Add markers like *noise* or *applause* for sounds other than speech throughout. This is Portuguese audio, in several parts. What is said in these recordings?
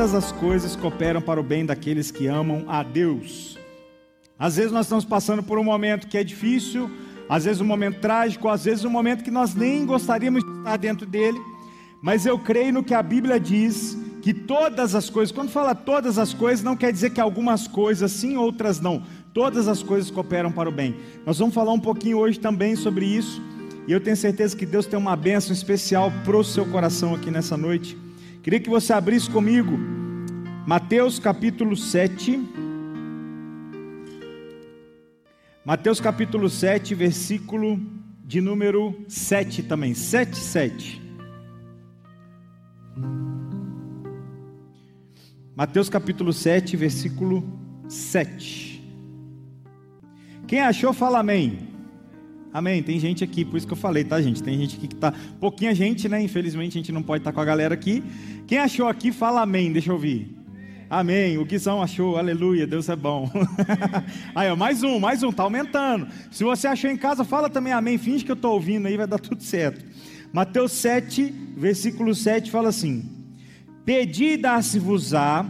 todas as coisas cooperam para o bem daqueles que amam a Deus. Às vezes nós estamos passando por um momento que é difícil, às vezes um momento trágico, às vezes um momento que nós nem gostaríamos de estar dentro dele, mas eu creio no que a Bíblia diz, que todas as coisas, quando fala todas as coisas, não quer dizer que algumas coisas sim, outras não. Todas as coisas cooperam para o bem. Nós vamos falar um pouquinho hoje também sobre isso, e eu tenho certeza que Deus tem uma bênção especial para o seu coração aqui nessa noite. Queria que você abrisse comigo Mateus capítulo 7. Mateus capítulo 7, versículo de número 7 também. 7, 7. Mateus capítulo 7, versículo 7. Quem achou, fala amém. Amém. Tem gente aqui, por isso que eu falei, tá, gente? Tem gente aqui que tá. Pouquinha gente, né? Infelizmente a gente não pode estar tá com a galera aqui. Quem achou aqui, fala amém. Deixa eu ouvir. Amém. O Guizão achou, aleluia, Deus é bom. *laughs* aí, ó, mais um, mais um, tá aumentando. Se você achou em casa, fala também amém. Finge que eu estou ouvindo aí, vai dar tudo certo. Mateus 7, versículo 7 fala assim: Pedi dar-se-vos-á,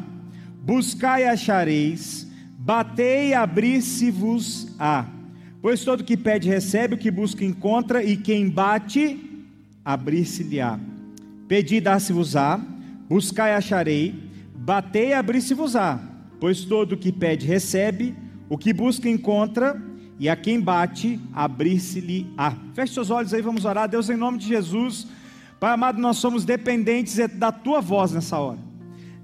buscai e achareis, batei e abrir-se-vos-á. Pois todo que pede recebe, o que busca encontra, e quem bate, abrir-se-lhe-á. Pedi dar-se-vos-á, buscai acharei, batei abrir-se-vos-á. Pois todo que pede recebe, o que busca encontra, e a quem bate, abrir-se-lhe-á. Feche seus olhos aí, vamos orar. Deus, em nome de Jesus, Pai amado, nós somos dependentes da tua voz nessa hora.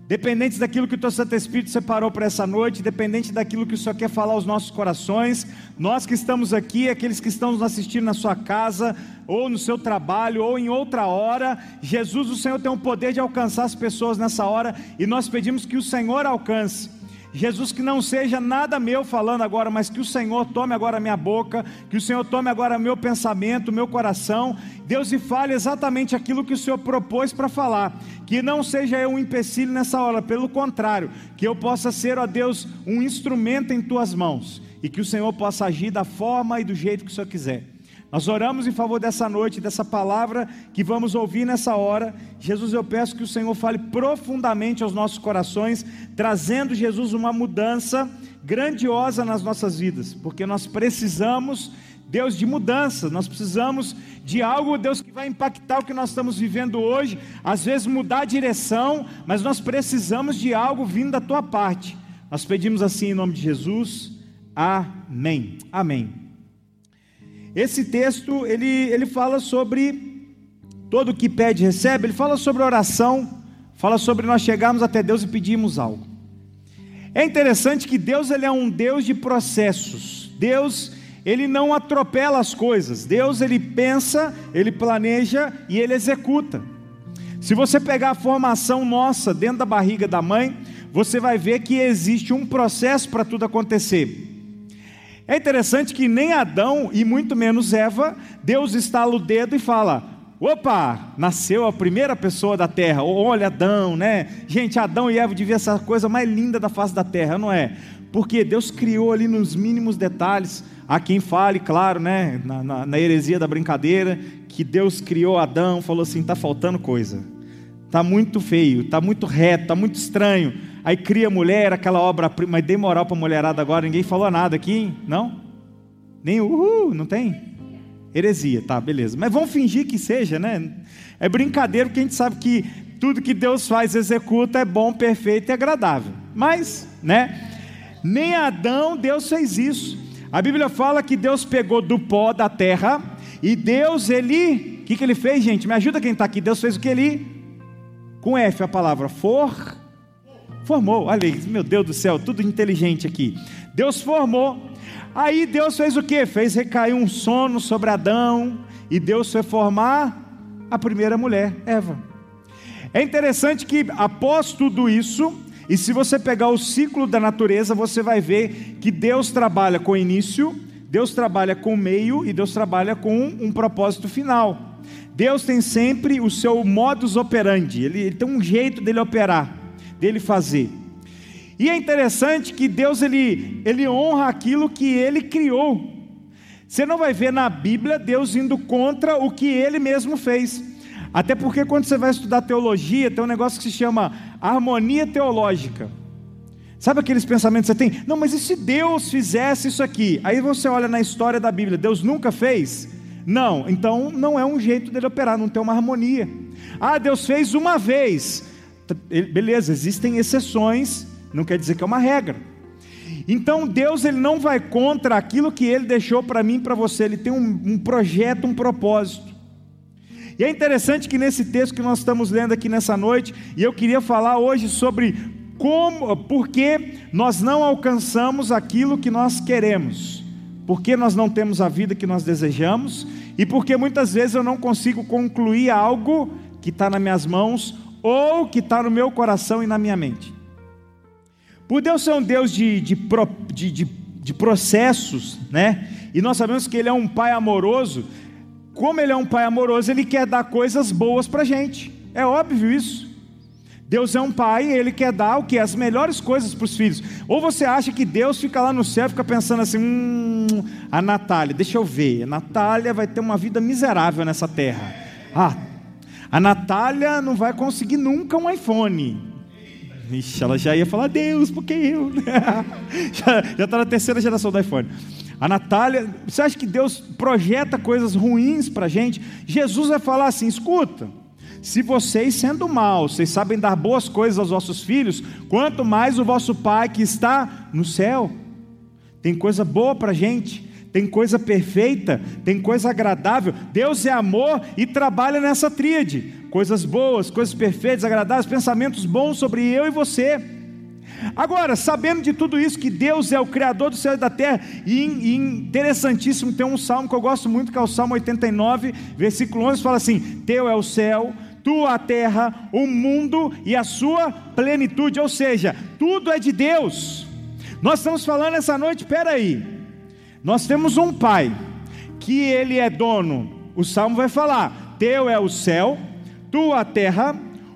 Dependentes daquilo que o teu Santo Espírito separou para essa noite, dependente daquilo que o Senhor quer falar aos nossos corações, nós que estamos aqui, aqueles que estão nos assistindo na sua casa, ou no seu trabalho, ou em outra hora, Jesus, o Senhor tem o poder de alcançar as pessoas nessa hora, e nós pedimos que o Senhor alcance. Jesus, que não seja nada meu falando agora, mas que o Senhor tome agora a minha boca, que o Senhor tome agora meu pensamento, meu coração, Deus e fale exatamente aquilo que o Senhor propôs para falar, que não seja eu um empecilho nessa hora, pelo contrário, que eu possa ser, ó Deus, um instrumento em tuas mãos, e que o Senhor possa agir da forma e do jeito que o Senhor quiser. Nós oramos em favor dessa noite, dessa palavra que vamos ouvir nessa hora. Jesus, eu peço que o Senhor fale profundamente aos nossos corações, trazendo, Jesus, uma mudança grandiosa nas nossas vidas, porque nós precisamos, Deus, de mudança, nós precisamos de algo, Deus, que vai impactar o que nós estamos vivendo hoje, às vezes mudar a direção, mas nós precisamos de algo vindo da tua parte. Nós pedimos assim em nome de Jesus. Amém. Amém. Esse texto, ele, ele fala sobre todo que pede recebe, ele fala sobre oração, fala sobre nós chegarmos até Deus e pedirmos algo. É interessante que Deus ele é um Deus de processos. Deus ele não atropela as coisas. Deus ele pensa, ele planeja e ele executa. Se você pegar a formação nossa dentro da barriga da mãe, você vai ver que existe um processo para tudo acontecer. É interessante que nem Adão e muito menos Eva, Deus estala o dedo e fala: opa, nasceu a primeira pessoa da terra. Olha Adão, né? Gente, Adão e Eva deviam ser a coisa mais linda da face da terra, não é? Porque Deus criou ali nos mínimos detalhes. Há quem fale, claro, né, na, na, na heresia da brincadeira, que Deus criou Adão, falou assim: está faltando coisa, está muito feio, está muito reto, está muito estranho aí cria mulher, aquela obra-prima, mas dei moral para mulherada agora, ninguém falou nada aqui, não? Nem uhul, não tem? Heresia, tá, beleza. Mas vamos fingir que seja, né? É brincadeira, porque a gente sabe que tudo que Deus faz, executa, é bom, perfeito e agradável. Mas, né? Nem Adão, Deus fez isso. A Bíblia fala que Deus pegou do pó da terra e Deus, ele, o que, que ele fez, gente? Me ajuda quem está aqui. Deus fez o que ele, com F a palavra, for Formou, olha aí, meu Deus do céu, tudo inteligente aqui. Deus formou. Aí Deus fez o que? Fez recair um sono sobre Adão. E Deus foi formar a primeira mulher, Eva. É interessante que após tudo isso, e se você pegar o ciclo da natureza, você vai ver que Deus trabalha com início, Deus trabalha com meio e Deus trabalha com um propósito final. Deus tem sempre o seu modus operandi, ele, ele tem um jeito dele operar dele fazer. E é interessante que Deus ele, ele honra aquilo que ele criou. Você não vai ver na Bíblia Deus indo contra o que ele mesmo fez. Até porque quando você vai estudar teologia, tem um negócio que se chama harmonia teológica. Sabe aqueles pensamentos que você tem? Não, mas e se Deus fizesse isso aqui? Aí você olha na história da Bíblia, Deus nunca fez? Não, então não é um jeito dele operar, não tem uma harmonia. Ah, Deus fez uma vez. Beleza, existem exceções, não quer dizer que é uma regra. Então Deus ele não vai contra aquilo que Ele deixou para mim e para você. Ele tem um, um, projeto, um propósito. E é interessante que nesse texto que nós estamos lendo aqui nessa noite, e eu queria falar hoje sobre como, porque nós não alcançamos aquilo que nós queremos, porque nós não temos a vida que nós desejamos e porque muitas vezes eu não consigo concluir algo que está nas minhas mãos ou que está no meu coração e na minha mente. Por Deus ser um Deus de, de, de, de, de processos, né? E nós sabemos que Ele é um Pai amoroso. Como Ele é um Pai amoroso, Ele quer dar coisas boas para a gente. É óbvio isso. Deus é um pai e ele quer dar o que? As melhores coisas para os filhos. Ou você acha que Deus fica lá no céu, fica pensando assim: hum, a Natália, deixa eu ver, a Natália vai ter uma vida miserável nessa terra. Ah, a Natália não vai conseguir nunca um iPhone. Ixi, ela já ia falar, Deus, por que eu? *laughs* já está na terceira geração do iPhone. A Natália, você acha que Deus projeta coisas ruins para a gente? Jesus vai falar assim: escuta, se vocês, sendo maus, vocês sabem dar boas coisas aos vossos filhos, quanto mais o vosso Pai que está no céu. Tem coisa boa para a gente, tem coisa perfeita, tem coisa agradável. Deus é amor e trabalha nessa tríade: coisas boas, coisas perfeitas, agradáveis, pensamentos bons sobre eu e você. Agora, sabendo de tudo isso, que Deus é o Criador do céu e da terra, e, interessantíssimo, tem um salmo que eu gosto muito, que é o Salmo 89, versículo 11, fala assim: Teu é o céu, tua a terra, o mundo e a sua plenitude, ou seja, tudo é de Deus. Nós estamos falando essa noite, peraí, nós temos um pai, que ele é dono, o salmo vai falar: teu é o céu, tua a terra,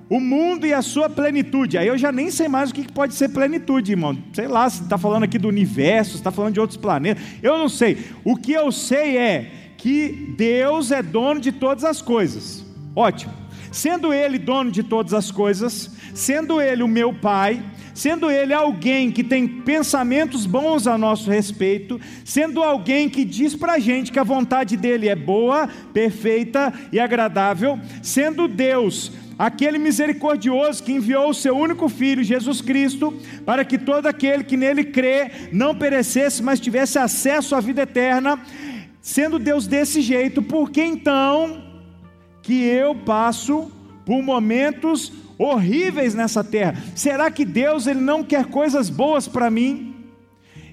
o mundo e a sua plenitude. Aí eu já nem sei mais o que pode ser plenitude, irmão. Sei lá, se está falando aqui do universo, se está falando de outros planetas. Eu não sei. O que eu sei é que Deus é dono de todas as coisas. Ótimo. Sendo Ele dono de todas as coisas, sendo Ele o meu Pai, sendo Ele alguém que tem pensamentos bons a nosso respeito, sendo alguém que diz para a gente que a vontade dEle é boa, perfeita e agradável, sendo Deus aquele misericordioso que enviou o seu único filho, Jesus Cristo, para que todo aquele que nele crê não perecesse, mas tivesse acesso à vida eterna, sendo Deus desse jeito, por que então que eu passo por momentos horríveis nessa terra. Será que Deus ele não quer coisas boas para mim?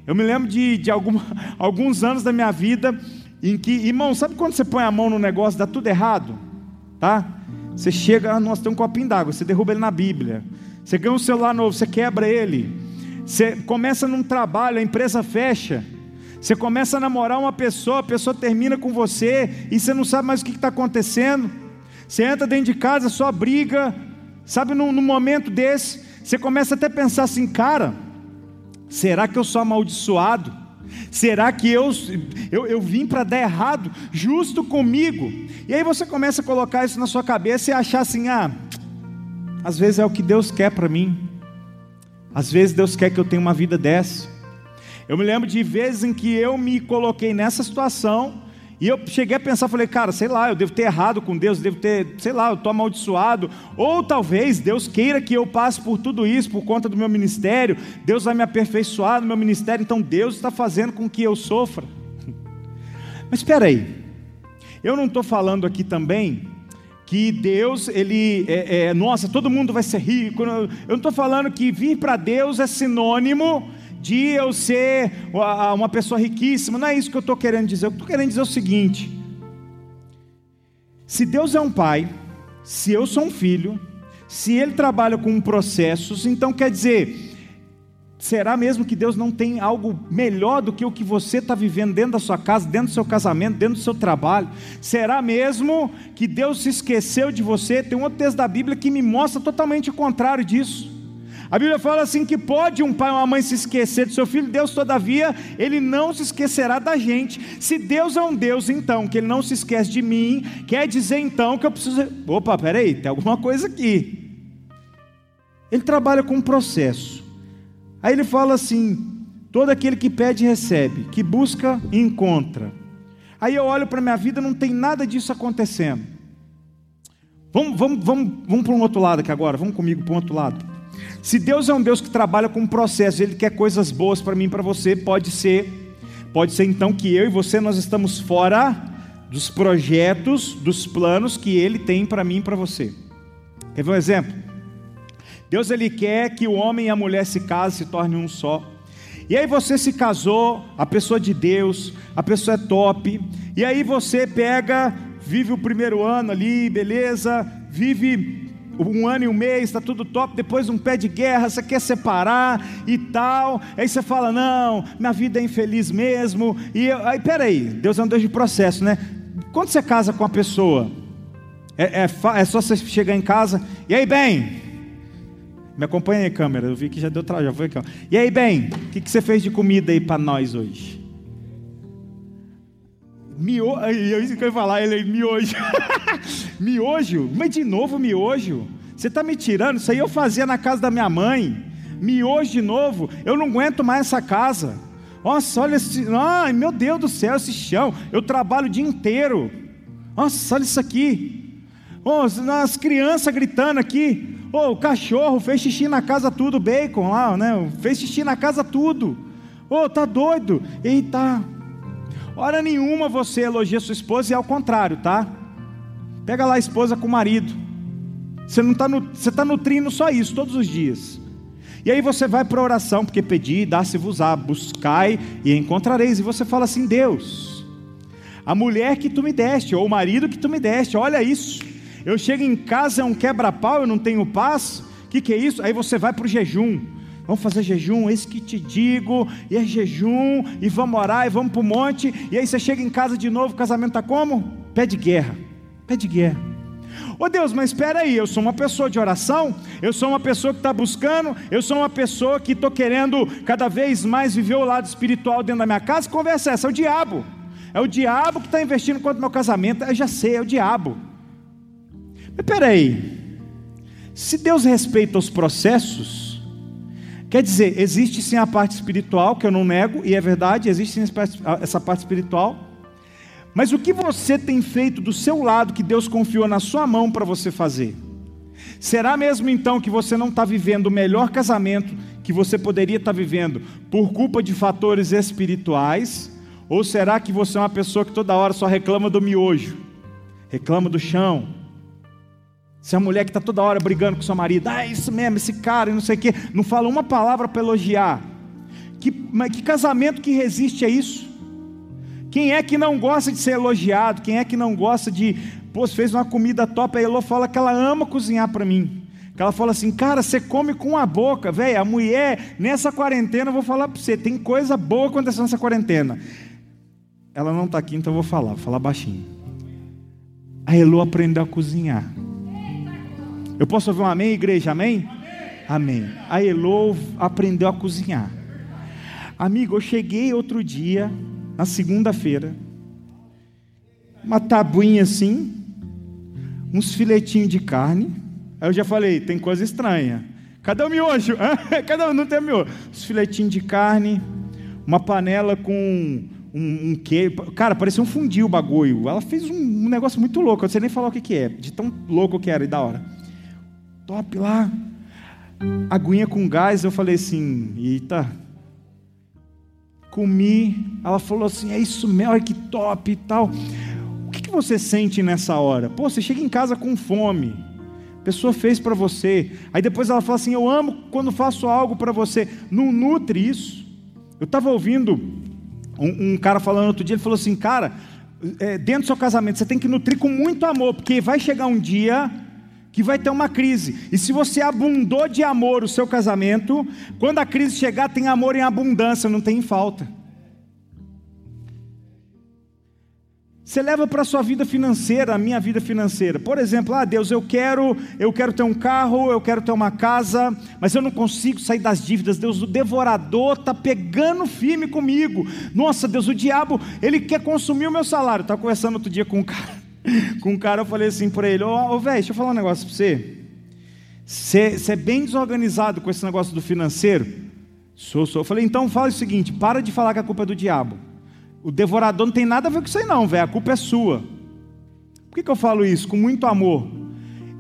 Eu me lembro de, de alguma, *laughs* alguns anos da minha vida em que, irmão, sabe quando você põe a mão no negócio, dá tudo errado? Tá? Você chega, ah, nossa, tem um copinho d'água, você derruba ele na Bíblia. Você ganha um celular novo, você quebra ele. Você começa num trabalho, a empresa fecha. Você começa a namorar uma pessoa, a pessoa termina com você e você não sabe mais o que está acontecendo. Você entra dentro de casa, só briga. Sabe, num, num momento desse, você começa até a pensar assim, cara, será que eu sou amaldiçoado? Será que eu, eu, eu vim para dar errado, justo comigo? E aí você começa a colocar isso na sua cabeça e achar assim: ah, às vezes é o que Deus quer para mim, às vezes Deus quer que eu tenha uma vida dessa. Eu me lembro de vezes em que eu me coloquei nessa situação, e eu cheguei a pensar, falei, cara, sei lá, eu devo ter errado com Deus, devo ter, sei lá, eu estou amaldiçoado. Ou talvez Deus queira que eu passe por tudo isso por conta do meu ministério, Deus vai me aperfeiçoar no meu ministério, então Deus está fazendo com que eu sofra. *laughs* Mas espera aí, eu não estou falando aqui também que Deus, ele, é, é, nossa, todo mundo vai ser rico. Eu não estou falando que vir para Deus é sinônimo de eu ser uma pessoa riquíssima, não é isso que eu estou querendo dizer. Eu estou querendo dizer o seguinte: se Deus é um pai, se eu sou um filho, se Ele trabalha com processos, então quer dizer, será mesmo que Deus não tem algo melhor do que o que você está vivendo dentro da sua casa, dentro do seu casamento, dentro do seu trabalho? Será mesmo que Deus se esqueceu de você? Tem um outro texto da Bíblia que me mostra totalmente o contrário disso. A Bíblia fala assim que pode um pai ou uma mãe se esquecer do seu filho, Deus todavia, ele não se esquecerá da gente. Se Deus é um Deus então, que ele não se esquece de mim, quer dizer então que eu preciso, opa, peraí, tem alguma coisa aqui. Ele trabalha com um processo. Aí ele fala assim: todo aquele que pede, recebe, que busca, encontra. Aí eu olho para minha vida, não tem nada disso acontecendo. Vamos, vamos, vamos, vamos para um outro lado aqui agora, vamos comigo para um outro lado. Se Deus é um Deus que trabalha com processo, Ele quer coisas boas para mim e para você, pode ser, pode ser então que eu e você nós estamos fora dos projetos, dos planos que Ele tem para mim e para você. Quer ver um exemplo? Deus ele quer que o homem e a mulher se casem, se tornem um só. E aí você se casou, a pessoa de Deus, a pessoa é top. E aí você pega, vive o primeiro ano ali, beleza, vive um ano e um mês, está tudo top, depois um pé de guerra, você quer separar e tal, aí você fala, não, minha vida é infeliz mesmo, e eu, aí peraí, Deus é um Deus de processo, né? Quando você casa com a pessoa, é, é, é só você chegar em casa, e aí bem, me acompanha aí, câmera. Eu vi que já deu trabalho, já foi aqui. Ó. E aí, bem, o que, que você fez de comida aí para nós hoje? Miojo, eu isso que eu ia falar, ele miojo. *laughs* miojo? Mas de novo miojo? Você está me tirando? Isso aí eu fazia na casa da minha mãe. Miojo de novo? Eu não aguento mais essa casa. Nossa, olha esse. Ai, meu Deus do céu, esse chão. Eu trabalho o dia inteiro. Nossa, olha isso aqui. Oh, as crianças gritando aqui. Ô, o cachorro fez xixi na casa tudo, bacon lá, né? Fez xixi na casa tudo. Ô, tá doido? Eita. Hora nenhuma você elogia sua esposa e é ao contrário, tá? Pega lá a esposa com o marido. Você não está você tá nutrindo só isso todos os dias. E aí você vai para a oração, porque pedir, dá-se-vos-á, buscai e encontrareis. E você fala assim: Deus, a mulher que tu me deste, ou o marido que tu me deste, olha isso. Eu chego em casa, é um quebra-pau, eu não tenho paz. O que, que é isso? Aí você vai para o jejum. Vamos fazer jejum, esse que te digo, e é jejum, e vamos orar, e vamos para o monte, e aí você chega em casa de novo, o casamento está como? Pé de guerra, pé de guerra. Ô oh Deus, mas espera aí, eu sou uma pessoa de oração, eu sou uma pessoa que está buscando, eu sou uma pessoa que estou querendo cada vez mais viver o lado espiritual dentro da minha casa. Conversa é essa, é o diabo. É o diabo que está investindo contra o meu casamento. Eu já sei, é o diabo. Mas peraí, se Deus respeita os processos, quer dizer, existe sim a parte espiritual, que eu não nego, e é verdade, existe sim essa parte espiritual, mas o que você tem feito do seu lado que Deus confiou na sua mão para você fazer? Será mesmo então que você não está vivendo o melhor casamento que você poderia estar tá vivendo por culpa de fatores espirituais? Ou será que você é uma pessoa que toda hora só reclama do miojo, reclama do chão, se a mulher que está toda hora brigando com seu marido, ah, é isso mesmo, esse cara, e não sei o quê, não fala uma palavra para elogiar. Que, mas que casamento que resiste a isso? Quem é que não gosta de ser elogiado? Quem é que não gosta de, pô, você fez uma comida top, a Elô fala que ela ama cozinhar para mim. Que ela fala assim, cara, você come com a boca, velho. A mulher, nessa quarentena, eu vou falar para você, tem coisa boa acontecendo nessa quarentena. Ela não está aqui, então eu vou falar, vou falar baixinho. A Elô aprendeu a cozinhar. Eu posso ouvir um amém, igreja? Amém? Amém. A Elô aprendeu a cozinhar. Amigo, eu cheguei outro dia, na segunda-feira, uma tabuinha assim, uns filetinhos de carne. Aí eu já falei, tem coisa estranha. Cadê o miojo? *laughs* Cadê? Não tem miojo. Os filetinhos de carne, uma panela com um, um. Cara, parecia um fundiu o bagulho. Ela fez um, um, negócio muito louco. Eu não sei nem falar o que, que é, de tão louco que era e da hora top lá. Aguinha com gás, eu falei assim, eita. Comi, ela falou assim, é isso mesmo, olha que top e tal. O que, que você sente nessa hora? Pô, você chega em casa com fome. Pessoa fez para você. Aí depois ela fala assim: Eu amo quando faço algo para você. Não nutre isso. Eu estava ouvindo um, um, cara falando outro dia, ele falou assim: Cara, é, dentro do seu casamento, você tem que nutrir com muito amor, porque vai chegar um dia que vai ter uma crise. E se você abundou de amor o seu casamento, quando a crise chegar, tem amor em abundância, não tem em falta. Você leva para a sua vida financeira, a minha vida financeira. Por exemplo, ah, Deus, eu quero, eu quero ter um carro, eu quero ter uma casa, mas eu não consigo sair das dívidas. Deus, o devorador está pegando firme comigo. Nossa, Deus, o diabo, ele quer consumir o meu salário. Estava conversando outro dia com um cara *laughs* com um cara, eu falei assim para ele: Ô, oh, velho, deixa eu falar um negócio para você. Você é bem desorganizado com esse negócio do financeiro? Sou, sou. Eu falei, então fala o seguinte: para de falar que a culpa é do diabo. O devorador não tem nada a ver com isso aí, não, velho. A culpa é sua. Por que, que eu falo isso? Com muito amor.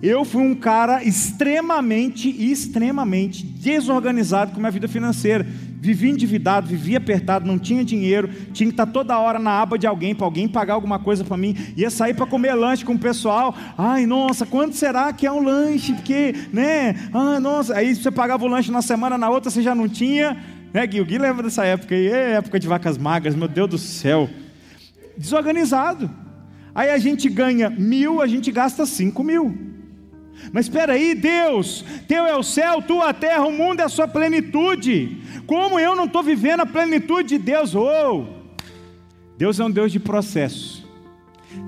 Eu fui um cara extremamente, extremamente desorganizado com minha vida financeira. Vivia endividado, vivia apertado, não tinha dinheiro, tinha que estar toda hora na aba de alguém para alguém pagar alguma coisa para mim. Ia sair para comer lanche com o pessoal. Ai, nossa, quanto será que é um lanche? Porque, né? Ah, nossa. Aí você pagava o lanche na semana, na outra você já não tinha. Né, Gui? O Gui lembra dessa época aí? É época de vacas magras, meu Deus do céu. Desorganizado. Aí a gente ganha mil, a gente gasta cinco mil. Mas espera aí, Deus, teu é o céu, tua a terra, o mundo é a sua plenitude. Como eu não estou vivendo a plenitude de Deus? Oh, Deus é um Deus de processo.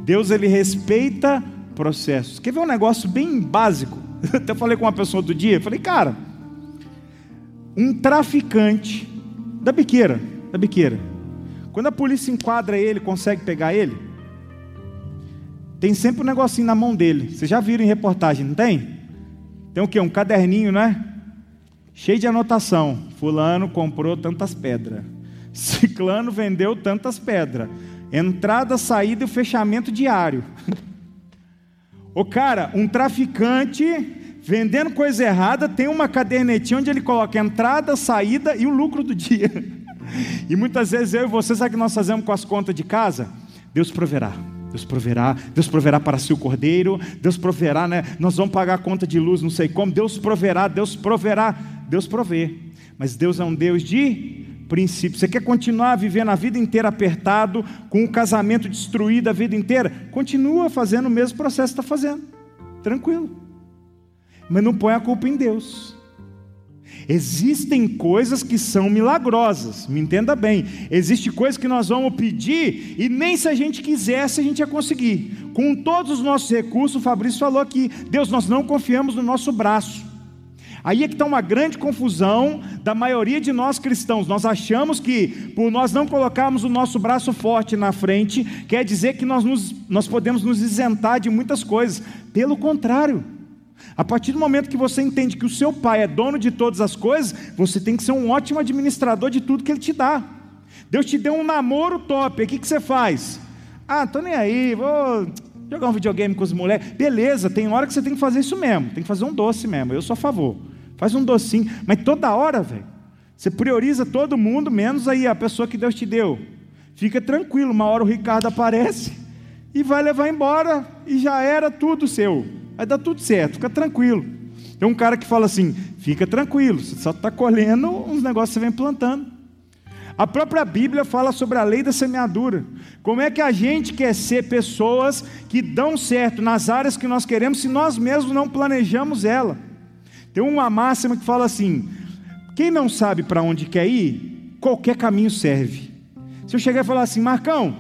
Deus ele respeita processos. Quer ver um negócio bem básico? Eu *laughs* até falei com uma pessoa outro dia, falei, cara, um traficante da biqueira, da biqueira. Quando a polícia enquadra ele, consegue pegar ele? Tem sempre um negocinho na mão dele. Vocês já viram em reportagem, não tem? Tem o quê? Um caderninho, né? Cheio de anotação. Fulano comprou tantas pedras. *laughs* Ciclano vendeu tantas pedras. Entrada, saída e fechamento diário. *laughs* O cara, um traficante vendendo coisa errada, tem uma cadernetinha onde ele coloca entrada, saída e o lucro do *laughs* dia. E muitas vezes eu e você, sabe o que nós fazemos com as contas de casa? Deus proverá. Deus proverá, Deus proverá para si o cordeiro, Deus proverá, né? Nós vamos pagar a conta de luz, não sei como, Deus proverá, Deus proverá, Deus provê. Mas Deus é um Deus de princípio. Você quer continuar vivendo a vida inteira apertado, com o casamento destruído a vida inteira? Continua fazendo o mesmo processo que está fazendo, tranquilo. Mas não põe a culpa em Deus. Existem coisas que são milagrosas, me entenda bem. Existem coisas que nós vamos pedir e nem se a gente quisesse a gente ia conseguir. Com todos os nossos recursos, o Fabrício falou aqui: Deus, nós não confiamos no nosso braço. Aí é que está uma grande confusão da maioria de nós cristãos. Nós achamos que, por nós não colocarmos o nosso braço forte na frente, quer dizer que nós, nos, nós podemos nos isentar de muitas coisas. Pelo contrário. A partir do momento que você entende que o seu pai é dono de todas as coisas, você tem que ser um ótimo administrador de tudo que ele te dá. Deus te deu um namoro top, o que, que você faz? Ah, tô nem aí, vou jogar um videogame com os moleques. Beleza, tem hora que você tem que fazer isso mesmo, tem que fazer um doce mesmo, eu sou a favor. Faz um docinho, mas toda hora, velho. Você prioriza todo mundo, menos aí a pessoa que Deus te deu. Fica tranquilo, uma hora o Ricardo aparece e vai levar embora e já era tudo seu vai dar tudo certo, fica tranquilo. Tem um cara que fala assim: fica tranquilo, você só está colhendo uns negócios que você vem plantando. A própria Bíblia fala sobre a lei da semeadura. Como é que a gente quer ser pessoas que dão certo nas áreas que nós queremos se nós mesmos não planejamos ela? Tem uma máxima que fala assim: quem não sabe para onde quer ir, qualquer caminho serve. Se eu chegar e falar assim, Marcão,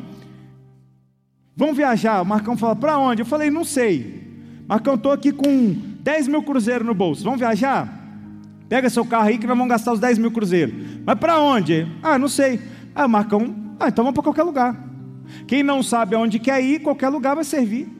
vamos viajar. O Marcão fala, para onde? Eu falei, não sei. Marcão, estou aqui com 10 mil cruzeiros no bolso. Vamos viajar? Pega seu carro aí que nós vamos gastar os 10 mil cruzeiros. Mas para onde? Ah, não sei. Ah, Marcão, ah, então vamos para qualquer lugar. Quem não sabe aonde quer ir, qualquer lugar vai servir.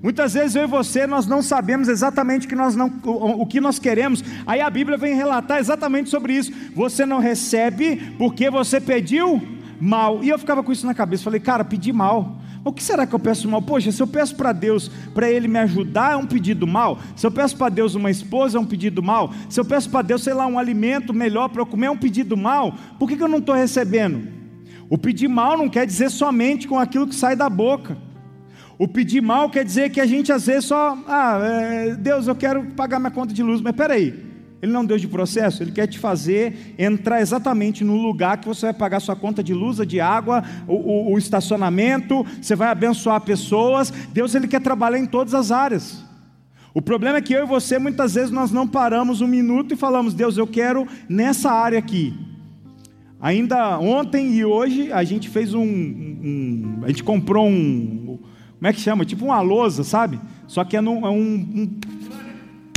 Muitas vezes eu e você nós não sabemos exatamente que nós não, o, o que nós queremos. Aí a Bíblia vem relatar exatamente sobre isso. Você não recebe porque você pediu mal. E eu ficava com isso na cabeça. Falei, cara, pedi mal. O que será que eu peço mal? Poxa, se eu peço para Deus para Ele me ajudar, é um pedido mal. Se eu peço para Deus uma esposa, é um pedido mal. Se eu peço para Deus, sei lá, um alimento melhor para eu comer, é um pedido mal. Por que, que eu não estou recebendo? O pedir mal não quer dizer somente com aquilo que sai da boca. O pedir mal quer dizer que a gente às vezes só, ah, é, Deus, eu quero pagar minha conta de luz, mas peraí, ele não é Deus de processo, Ele quer te fazer entrar exatamente no lugar que você vai pagar sua conta de luz, de água, o, o, o estacionamento, você vai abençoar pessoas. Deus Ele quer trabalhar em todas as áreas. O problema é que eu e você muitas vezes nós não paramos um minuto e falamos, Deus, eu quero nessa área aqui. Ainda ontem e hoje a gente fez um, um a gente comprou um, como é que chama? Tipo uma lousa, sabe? Só que é, num, é um, um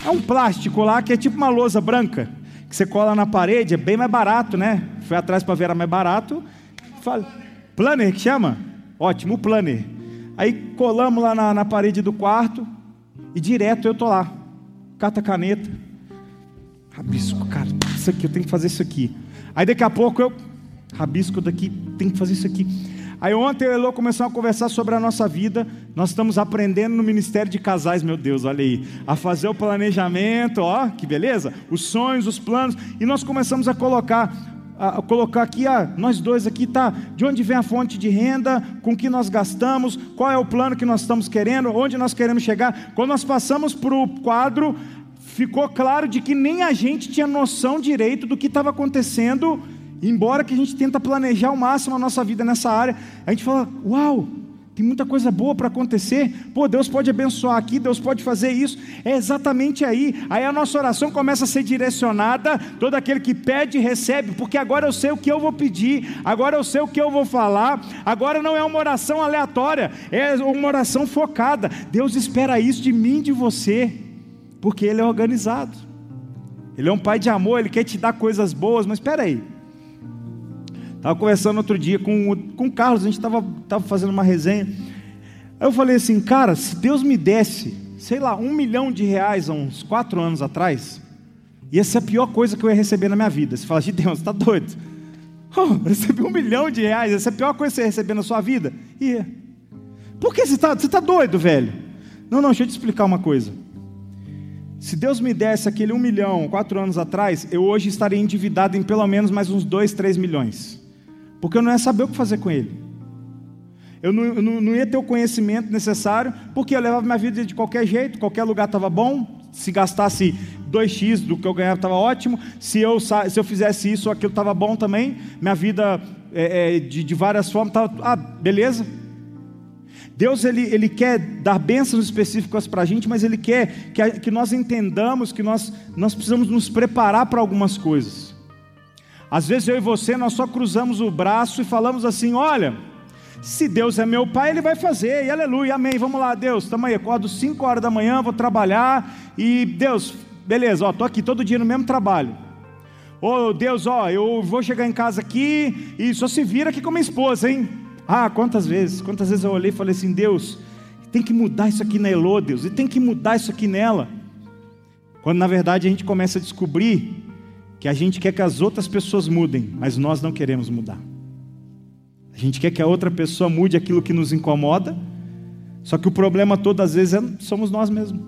é um plástico lá que é tipo uma lousa branca, que você cola na parede, é bem mais barato, né? Fui atrás para ver, era mais barato. Planner que chama? Ótimo, planner. Aí colamos lá na, na parede do quarto e direto eu tô lá. cata caneta, rabisco, cara, isso aqui, eu tenho que fazer isso aqui. Aí daqui a pouco eu rabisco daqui, tenho que fazer isso aqui. Aí ontem e Elô começamos a conversar sobre a nossa vida. Nós estamos aprendendo no Ministério de Casais, meu Deus, olha aí, a fazer o planejamento, ó, que beleza, os sonhos, os planos, e nós começamos a colocar a, colocar aqui, ah, nós dois aqui, tá, de onde vem a fonte de renda, com que nós gastamos, qual é o plano que nós estamos querendo, onde nós queremos chegar. Quando nós passamos para o quadro, ficou claro de que nem a gente tinha noção direito do que estava acontecendo Embora que a gente tenta planejar ao máximo a nossa vida nessa área, a gente fala: "Uau, tem muita coisa boa para acontecer. Pô, Deus pode abençoar aqui, Deus pode fazer isso. É exatamente aí. Aí a nossa oração começa a ser direcionada. Todo aquele que pede, recebe, porque agora eu sei o que eu vou pedir, agora eu sei o que eu vou falar. Agora não é uma oração aleatória, é uma oração focada. Deus espera isso de mim, de você, porque Ele é organizado. Ele é um pai de amor, Ele quer te dar coisas boas, mas espera aí. Estava conversando outro dia com, com o Carlos, a gente estava tava fazendo uma resenha. Aí eu falei assim, cara, se Deus me desse, sei lá, um milhão de reais há uns quatro anos atrás, ia ser a pior coisa que eu ia receber na minha vida. Você fala, de Deus, está doido? *laughs* Oh, receber um milhão de reais, essa é a pior coisa que você ia receber na sua vida? Ia. Por que você está você tá doido, velho? Não, não, deixa eu te explicar uma coisa. Se Deus me desse aquele um milhão quatro anos atrás, eu hoje estaria endividado em pelo menos mais uns dois, três milhões porque eu não ia saber o que fazer com ele. Eu não, eu não, ia ter o conhecimento necessário, porque eu levava minha vida de qualquer jeito, qualquer lugar estava bom. Se gastasse 2x do que eu ganhava estava ótimo. Se eu, se eu fizesse isso aquilo estava bom também. Minha vida é, é, de, de várias formas estava. Ah, beleza. Deus ele, ele quer dar bênçãos específicas para a gente, mas Ele quer que, que nós entendamos que nós, nós precisamos nos preparar para algumas coisas. Às vezes eu e você, nós só cruzamos o braço e falamos assim: olha, se Deus é meu pai, Ele vai fazer, e aleluia, amém. Vamos lá, Deus, estamos aí, acordo 5 horas da manhã, vou trabalhar, e Deus, beleza, ó, estou aqui todo dia no mesmo trabalho. Ô oh, Deus, ó, eu vou chegar em casa aqui e só se vira aqui com minha esposa, hein? Ah, quantas vezes, quantas vezes eu olhei e falei assim: Deus, tem que mudar isso aqui na Elô, Deus, e tem que mudar isso aqui nela. Quando na verdade a gente começa a descobrir que a gente quer que as outras pessoas mudem, mas nós não queremos mudar. A gente quer que a outra pessoa mude aquilo que nos incomoda, só que o problema todo às vezes é, somos nós mesmos.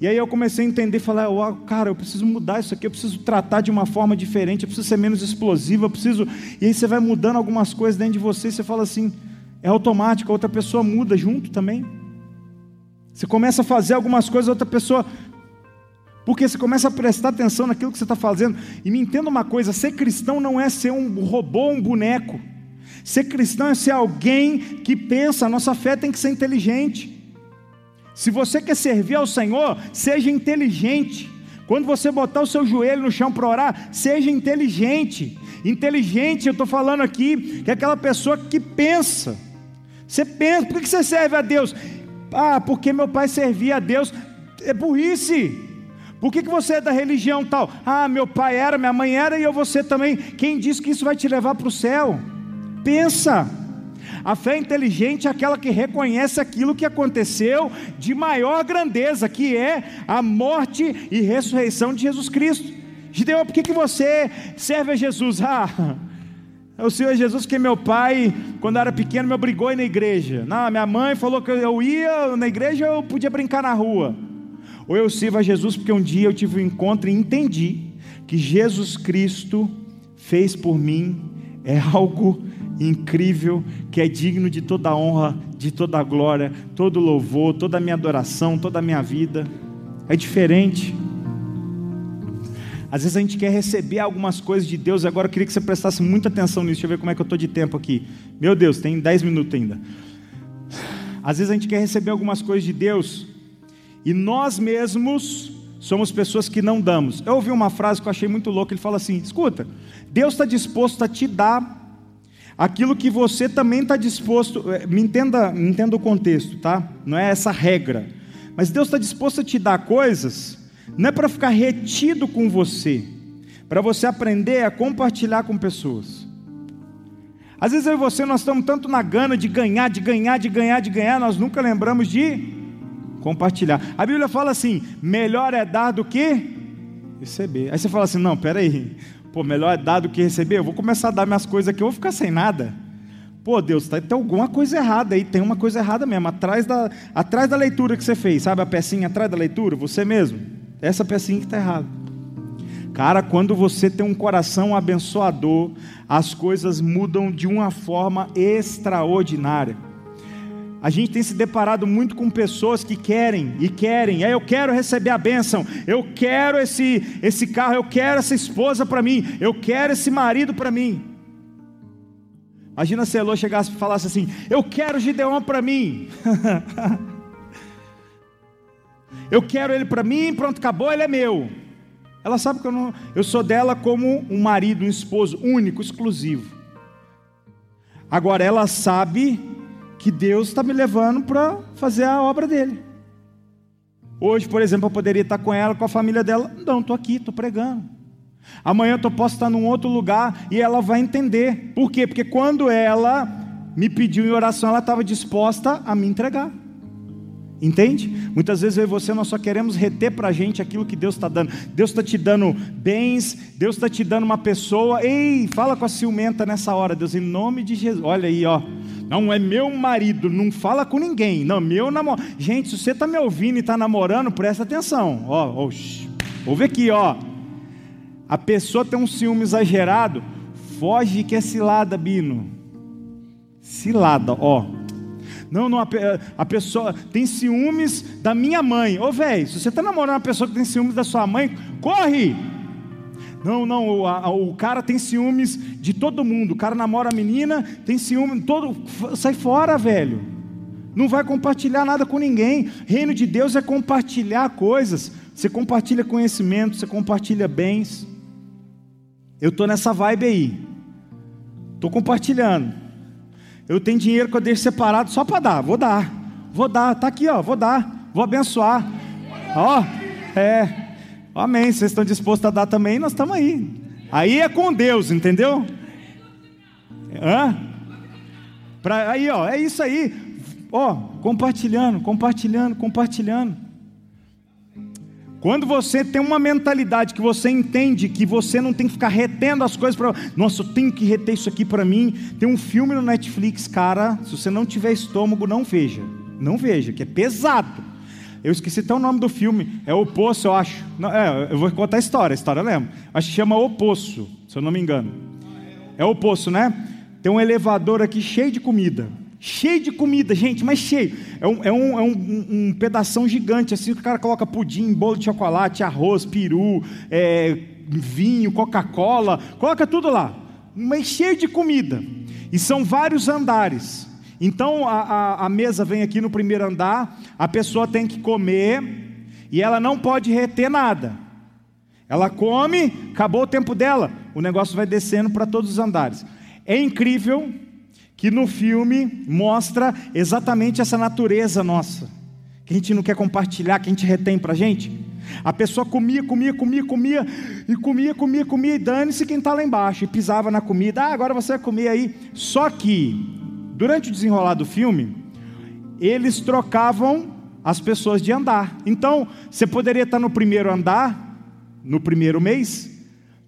E aí eu comecei a entender, falar, oh, cara, eu preciso mudar isso aqui, eu preciso tratar de uma forma diferente, eu preciso ser menos explosivo, eu preciso. E aí você vai mudando algumas coisas dentro de você, e você fala assim, é automático, a outra pessoa muda junto também. Você começa a fazer algumas coisas, a outra pessoa porque você começa a prestar atenção naquilo que você está fazendo. E me entenda uma coisa: ser cristão não é ser um robô, um boneco. Ser cristão é ser alguém que pensa, a nossa fé tem que ser inteligente. Se você quer servir ao Senhor, seja inteligente. Quando você botar o seu joelho no chão para orar, seja inteligente. Inteligente, eu estou falando aqui, que é aquela pessoa que pensa. Você pensa, por que você serve a Deus? Ah, porque meu pai servia a Deus. É burrice. Por que, que você é da religião tal? Ah, meu pai era, minha mãe era e eu ser também. Quem disse que isso vai te levar para o céu? Pensa. A fé inteligente é aquela que reconhece aquilo que aconteceu de maior grandeza, que é a morte e ressurreição de Jesus Cristo. Gideão, por que, que você serve a Jesus? *laughs* Ah, o Senhor Jesus, que meu pai, quando era pequeno, me obrigou a ir na igreja. Não, minha mãe falou que eu ia na igreja, eu podia brincar na rua. Ou eu sirvo a Jesus porque um dia eu tive um encontro e entendi que Jesus Cristo fez por mim é *laughs* algo incrível, que é digno de toda honra, de toda glória, todo louvor, toda a minha adoração, toda a minha vida. É diferente. Às vezes a gente quer receber algumas coisas de Deus, agora eu queria que você prestasse muita atenção nisso. Deixa eu ver como é que eu estou de tempo aqui. Meu Deus, tem 10 minutos ainda. Às vezes a gente quer receber algumas coisas de Deus, e nós mesmos somos pessoas que não damos. Eu ouvi uma frase que eu achei muito louca. Ele fala assim: escuta, Deus está disposto a te dar aquilo que você também está disposto. Eh, me entenda, me entenda o contexto, tá? Não é essa regra. Mas Deus está disposto a te dar coisas, não é para ficar retido com você, para você aprender a compartilhar com pessoas. Às vezes eu e você nós estamos tanto na gana de ganhar, de ganhar, de ganhar, de ganhar, nós nunca lembramos de Compartilhar. A Bíblia fala assim: melhor é dar do que receber. Aí você fala assim: não, peraí, pô, melhor é dar do que receber. Eu vou começar a dar minhas coisas aqui, eu vou ficar sem nada. Pô, Deus, tá, tem alguma coisa errada aí, tem uma coisa errada mesmo. Atrás da, atrás da leitura que você fez, sabe a pecinha atrás da leitura? Você mesmo. Essa pecinha que está errada. Cara, quando você tem um coração abençoador, as coisas mudam de uma forma extraordinária. A gente tem se deparado muito com pessoas que querem e querem, é, eu quero receber a bênção, eu quero esse, esse carro, eu quero essa esposa para mim, eu quero esse marido para mim. Imagina se Elô chegasse e falasse assim: Eu quero Gideon para mim. *laughs* eu quero ele para mim, pronto, acabou, ele é meu. Ela sabe que eu, não, eu sou dela como um marido, um esposo único, exclusivo. Agora ela sabe que Deus está me levando para fazer a obra dele. Hoje, por exemplo, eu poderia estar com ela, com a família dela. Não, estou aqui, estou pregando. Amanhã eu posso estar num outro lugar e ela vai entender. Por quê? Porque quando ela me pediu em oração, ela estava disposta a me entregar. Entende? Muitas vezes eu e você nós só queremos reter para a gente aquilo que Deus está dando. Deus está te dando bens, Deus está te dando uma pessoa. Ei, fala com a ciumenta nessa hora, Deus, em nome de Jesus. Olha aí, ó. Não é meu marido, não fala com ninguém. Não, meu namoro. Gente, se você está me ouvindo e está namorando, presta atenção. Ó, ó, ouve aqui, ó. A pessoa tem um ciúme exagerado, foge que é cilada, Bino. Cilada, ó. Não, não, a, a, pessoa tem ciúmes da minha mãe. Ô, velho, se você está namorando uma pessoa que tem ciúmes da sua mãe, corre! Não, não, o, a, o cara tem ciúmes de todo mundo. O cara namora a menina, tem ciúme, todo. Sai fora, velho. Não vai compartilhar nada com ninguém. Reino de Deus é compartilhar coisas. Você compartilha conhecimento, você compartilha bens. Eu estou nessa vibe aí. Estou compartilhando. Eu tenho dinheiro que eu deixo separado só para dar. Vou dar. Vou dar. Está aqui, ó. Vou dar. Vou abençoar. Ó. É. Amém. Vocês estão dispostos a dar também? Nós estamos aí. Aí é com Deus, entendeu? Hã? Pra, aí, ó, é isso aí. Ó, compartilhando, compartilhando, compartilhando. Quando você tem uma mentalidade que você entende que você não tem que ficar retendo as coisas para, nossa, eu tenho que reter isso aqui para mim. Tem um filme no Netflix, cara, se você não tiver estômago, não veja. Não veja, que é pesado. Eu esqueci até o nome do filme. É O Poço, eu acho. Não, é, eu vou contar a história, a história eu lembro. Acho que chama O Poço, se eu não me engano. É O Poço, né? Tem um elevador aqui cheio de comida. Cheio de comida, gente, mas cheio. É um, é um, é um, um pedação gigante, assim, que o cara coloca pudim, bolo de chocolate, arroz, peru, é, vinho, Coca-Cola, coloca tudo lá. Mas cheio de comida. E são vários andares. Então a, a, a, mesa vem aqui no primeiro andar, a pessoa tem que comer e ela não pode reter nada. Ela come, acabou o tempo dela, o negócio vai descendo para todos os andares. É incrível que no filme mostra exatamente essa natureza nossa, que a gente não quer compartilhar, que a gente retém para a gente. A pessoa comia, comia, comia, comia, e comia, comia, comia, e dane-se quem está lá embaixo, e pisava na comida, ah, agora você vai comer aí. Só que Durante o desenrolar do filme, eles trocavam as pessoas de andar. Então, você poderia estar no primeiro andar, no primeiro mês,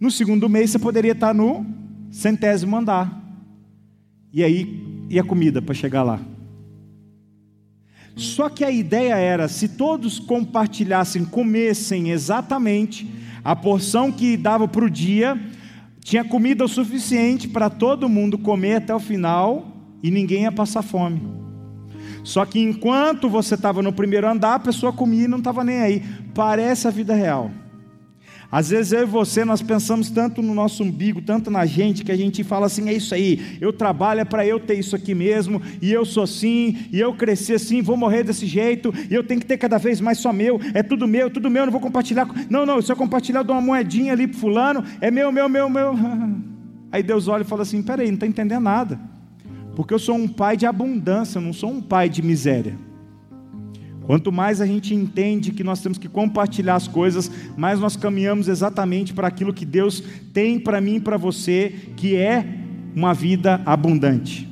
no segundo mês você poderia estar no centésimo andar. E aí, e a comida para chegar lá? Só que a ideia era: se todos compartilhassem, comessem exatamente a porção que dava para o dia, tinha comida o suficiente para todo mundo comer até o final e ninguém ia passar fome. Só que enquanto você estava no primeiro andar, a pessoa comia e não estava nem aí. Parece a vida real. Às vezes eu e você, nós pensamos tanto no nosso umbigo, tanto na gente, que a gente fala assim: é isso aí, eu trabalho é para eu ter isso aqui mesmo, e eu sou assim, e eu cresci assim, vou morrer desse jeito, e eu tenho que ter cada vez mais só meu, é tudo meu, tudo meu, não vou compartilhar. Não, não, se eu compartilhar, eu dou uma moedinha ali para Fulano, é meu, meu, meu, meu. *laughs* Aí Deus olha e fala assim: peraí, não está entendendo nada. Porque eu sou um pai de abundância, não sou um pai de miséria. Quanto mais a gente entende que nós temos que compartilhar as coisas, mais nós caminhamos exatamente para aquilo que Deus tem para mim e para você, que é uma vida abundante.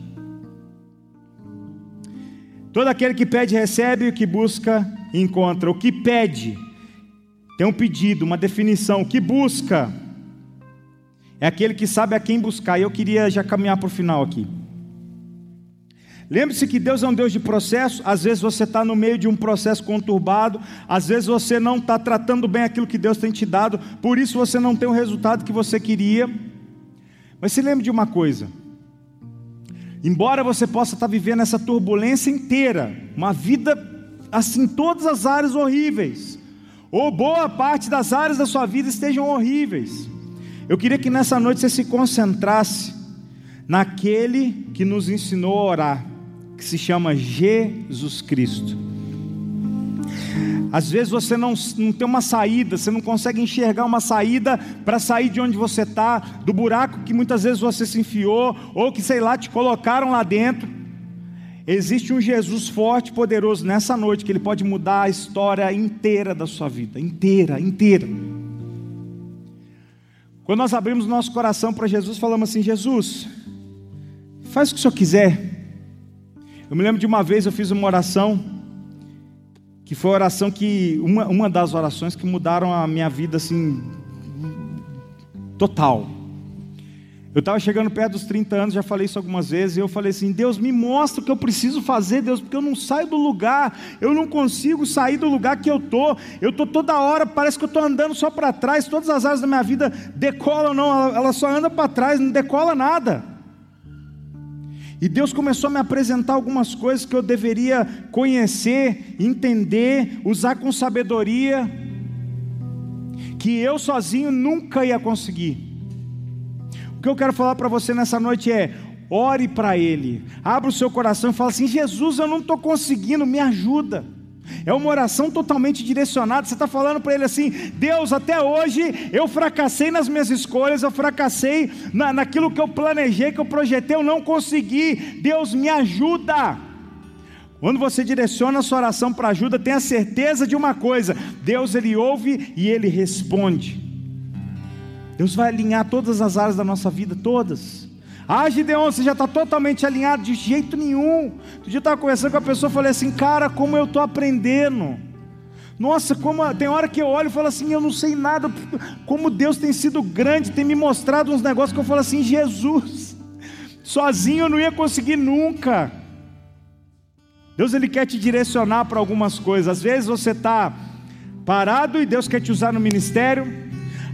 Todo aquele que pede, recebe, o que busca, encontra. O que pede, tem um pedido, uma definição. O que busca, é aquele que sabe a quem buscar. E eu queria já caminhar para o final aqui. Lembre-se que Deus é um Deus de processo. Às vezes você está no meio de um processo conturbado, às vezes você não está tratando bem aquilo que Deus tem te dado, por isso você não tem o resultado que você queria. Mas se lembre de uma coisa: embora você possa estar tá vivendo essa turbulência inteira, uma vida assim, todas as áreas horríveis, ou boa parte das áreas da sua vida estejam horríveis, eu queria que nessa noite você se concentrasse naquele que nos ensinou a orar que se chama Jesus Cristo. Às vezes você não, não tem uma saída, você não consegue enxergar uma saída para sair de onde você está, do buraco que muitas vezes você se enfiou, ou que, sei lá, te colocaram lá dentro. Existe um Jesus forte, poderoso nessa noite, que Ele pode mudar a história inteira da sua vida inteira, inteira. Quando nós abrimos nosso coração para Jesus, falamos assim: Jesus, faz o que o Senhor quiser, eu me lembro de uma vez eu fiz uma oração, que foi a oração que, uma, uma das orações que mudaram a minha vida assim, total. Eu estava chegando perto dos 30 anos, já falei isso algumas vezes, e eu falei assim: Deus, me mostra o que eu preciso fazer, Deus, porque eu não saio do lugar, eu não consigo sair do lugar que eu estou, eu estou toda hora, parece que eu estou andando só para trás, todas as áreas da minha vida decolam, não, ela só anda para trás, não decola nada. E Deus começou a me apresentar algumas coisas que eu deveria conhecer, entender, usar com sabedoria, que eu sozinho nunca ia conseguir. O que eu quero falar para você nessa noite é: ore para Ele, abra o seu coração e fala assim: Jesus, eu não estou conseguindo, me ajuda. É uma oração totalmente direcionada. Você está falando para ele assim: Deus, até hoje eu fracassei nas minhas escolhas, eu fracassei na, naquilo que eu planejei, que eu projetei, eu não consegui. Deus, me ajuda. Quando você direciona a sua oração para ajuda, tenha certeza de uma coisa: Deus ele ouve e ele responde. Deus vai alinhar todas as áreas da nossa vida, todas. Ah, Gideon, você já está totalmente alinhado? De jeito nenhum. Um dia eu estava conversando com a pessoa falei assim, cara, como eu estou aprendendo. Nossa, como tem hora que eu olho e falo assim, eu não sei nada, como Deus tem sido grande, tem me mostrado uns negócios que eu falo assim, Jesus, sozinho eu não ia conseguir nunca. Deus ele quer te direcionar para algumas coisas. Às vezes você está parado e Deus quer te usar no ministério.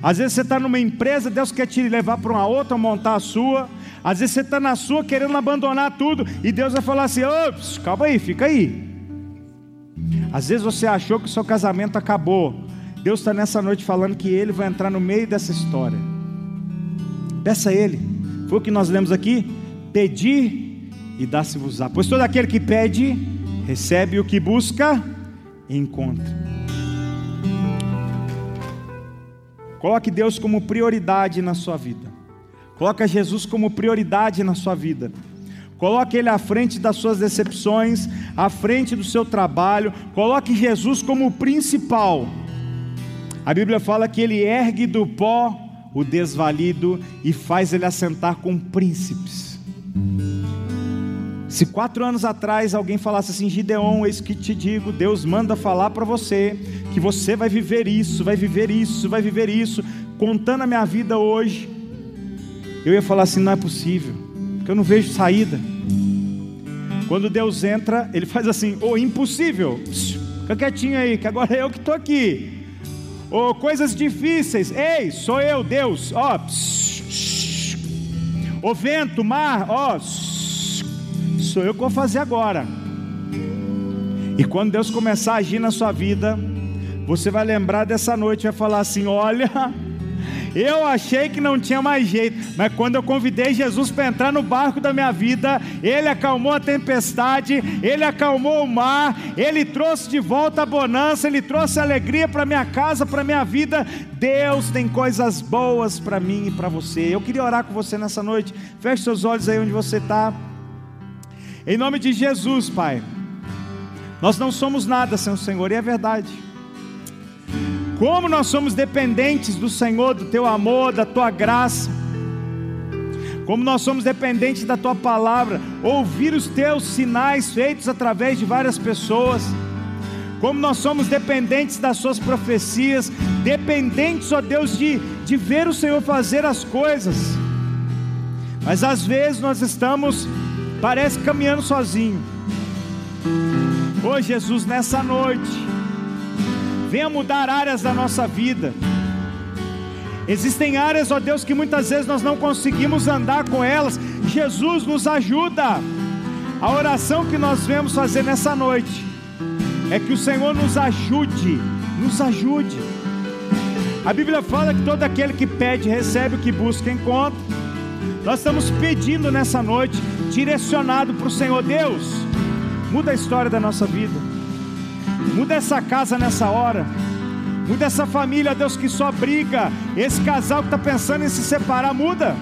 Às vezes você está numa empresa, Deus quer te levar para uma outra, montar a sua. Às vezes você está na sua querendo abandonar tudo, e Deus vai falar assim: ops, calma aí, fica aí. Às vezes você achou que o seu casamento acabou. Deus está nessa noite falando que Ele vai entrar no meio dessa história. Peça a Ele. Foi o que nós lemos aqui? Pedir e dá-se-vos-á. Pois todo aquele que pede, recebe o que busca, encontra. Coloque Deus como prioridade na sua vida. Coloca Jesus como prioridade na sua vida. Coloque Ele à frente das suas decepções, à frente do seu trabalho. Coloque Jesus como o principal. A Bíblia fala que Ele ergue do pó o desvalido e faz ele assentar com príncipes. Se quatro anos atrás alguém falasse assim, Gideon, eis que te digo, Deus manda falar para você que você vai viver isso, vai viver isso, vai viver isso, contando a minha vida hoje eu ia falar assim: não é possível, porque eu não vejo saída. Quando Deus entra, Ele faz assim: ô, oh, impossível, fica quietinho aí, que agora é eu que estou aqui. Ou oh, coisas difíceis, ei, sou eu, Deus, ó, oh, o vento, mar, ó, oh, sou eu que vou fazer agora. E quando Deus começar a agir na sua vida, você vai lembrar dessa noite, vai falar assim: olha eu achei que não tinha mais jeito, mas quando eu convidei Jesus para entrar no barco da minha vida, ele acalmou a tempestade, ele acalmou o mar, ele trouxe de volta a bonança, ele trouxe alegria para minha casa, para minha vida. Deus tem coisas boas para mim e para você. Eu queria orar com você nessa noite. Feche seus olhos aí onde você está. Em nome de Jesus, Pai. Nós não somos nada sem o Senhor, e é verdade. Como nós somos dependentes do Senhor, do teu amor, da tua graça. como nós somos dependentes da tua palavra, ouvir os teus sinais feitos através de várias pessoas, como nós somos dependentes das suas profecias, dependentes, ó Deus, de, de ver o Senhor fazer as coisas, mas às vezes nós estamos, parece caminhando sozinho. Ô oh, Jesus, nessa noite, venha mudar áreas da nossa vida. Existem áreas, ó Deus, que muitas vezes nós não conseguimos andar com elas. Jesus nos ajuda. A oração que nós vemos fazer nessa noite é que o Senhor nos ajude, nos ajude. A Bíblia fala que todo aquele que pede, recebe, o que busca, encontra. Nós estamos pedindo nessa noite, direcionado para o Senhor Deus, muda a história da nossa vida, muda essa casa nessa hora. Muda essa família, Deus, que só briga. Esse casal que está pensando em se separar, muda.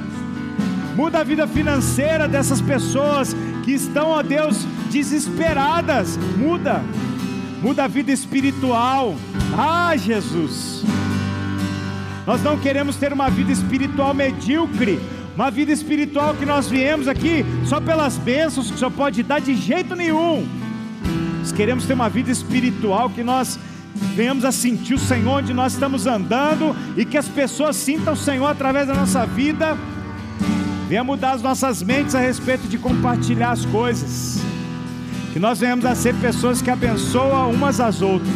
Muda a vida financeira dessas pessoas que estão, ó Deus, desesperadas. Muda. Muda a vida espiritual. Ah, Jesus. Nós não queremos ter uma vida espiritual medíocre. Uma vida espiritual que nós viemos aqui só pelas bênçãos que só pode dar de jeito nenhum. Nós queremos ter uma vida espiritual que nós venhamos a sentir o Senhor onde nós estamos andando e que as pessoas sintam o Senhor através da nossa vida. Venha mudar as nossas mentes a respeito de compartilhar as coisas. Que nós venhamos a ser pessoas que abençoam umas às outras.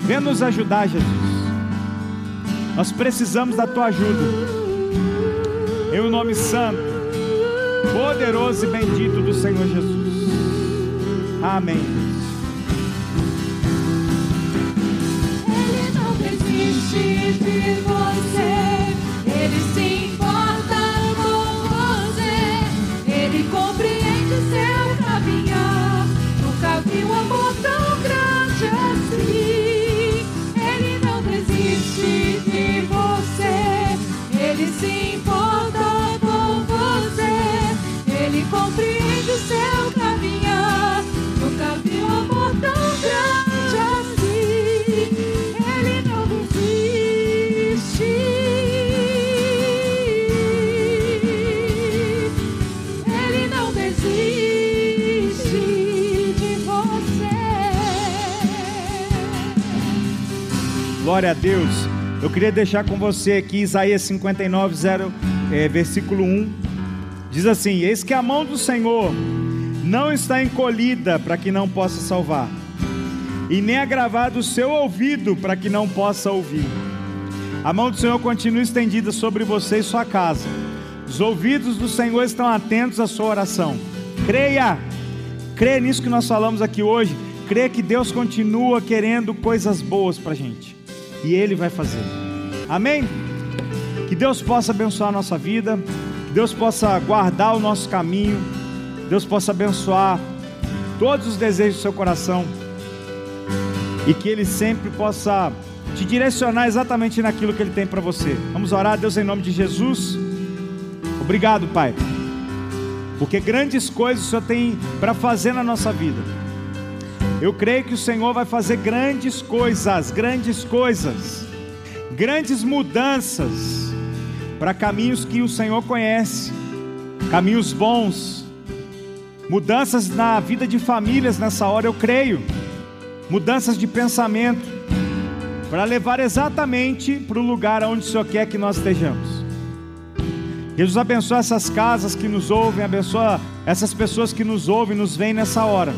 Venha nos ajudar, Jesus. Nós precisamos da tua ajuda. Em o nome santo, poderoso e bendito do Senhor Jesus. Amém. de você, Glória a Deus. Eu queria deixar com você aqui Isaías 59, 0, é, versículo 1. Diz assim: Eis que a mão do Senhor não está encolhida para que não possa salvar, e nem agravado o seu ouvido para que não possa ouvir. A mão do Senhor continua estendida sobre você e sua casa. Os ouvidos do Senhor estão atentos à sua oração. Creia, creia nisso que nós falamos aqui hoje. Creia que Deus continua querendo coisas boas para a gente e Ele vai fazer. Amém? Que Deus possa abençoar a nossa vida, que Deus possa guardar o nosso caminho, que Deus possa abençoar todos os desejos do seu coração e que Ele sempre possa te direcionar exatamente naquilo que Ele tem para você. Vamos orar, Deus, em nome de Jesus. Obrigado, Pai, porque grandes coisas o Senhor tem para fazer na nossa vida. Eu creio que o Senhor vai fazer grandes coisas, grandes coisas, grandes mudanças para caminhos que o Senhor conhece, caminhos bons, mudanças na vida de famílias nessa hora, eu creio, mudanças de pensamento, para levar exatamente para o lugar onde o Senhor quer que nós estejamos. Jesus abençoa essas casas que nos ouvem, abençoa essas pessoas que nos ouvem, nos veem nessa hora.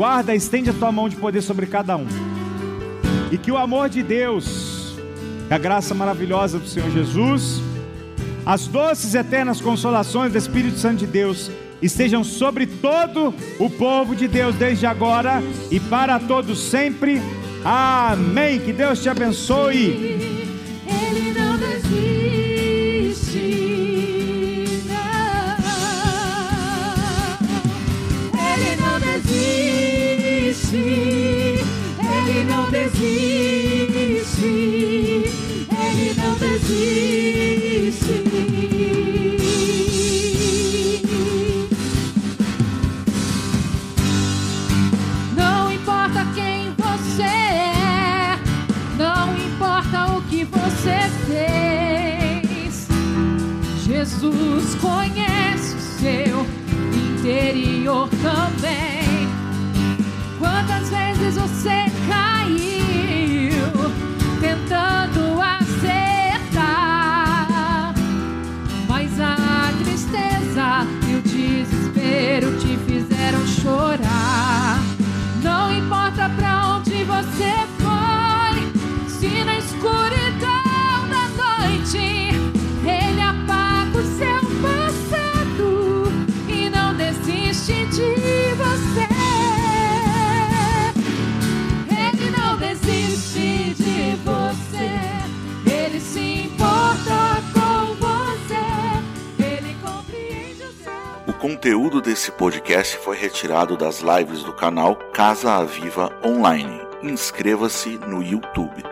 Guarda, estende a tua mão de poder sobre cada um. E que o amor de Deus, a graça maravilhosa do Senhor Jesus, as doces e eternas consolações do Espírito Santo de Deus estejam sobre todo o povo de Deus desde agora e para todos sempre. Amém. Que Deus te abençoe. ele não desiste, ele não desiste. Não importa quem você é, não importa o que você fez, Jesus conhece o seu interior tão conteúdo desse podcast foi retirado das lives do canal Casa Aviva Online. Inscreva-se no YouTube.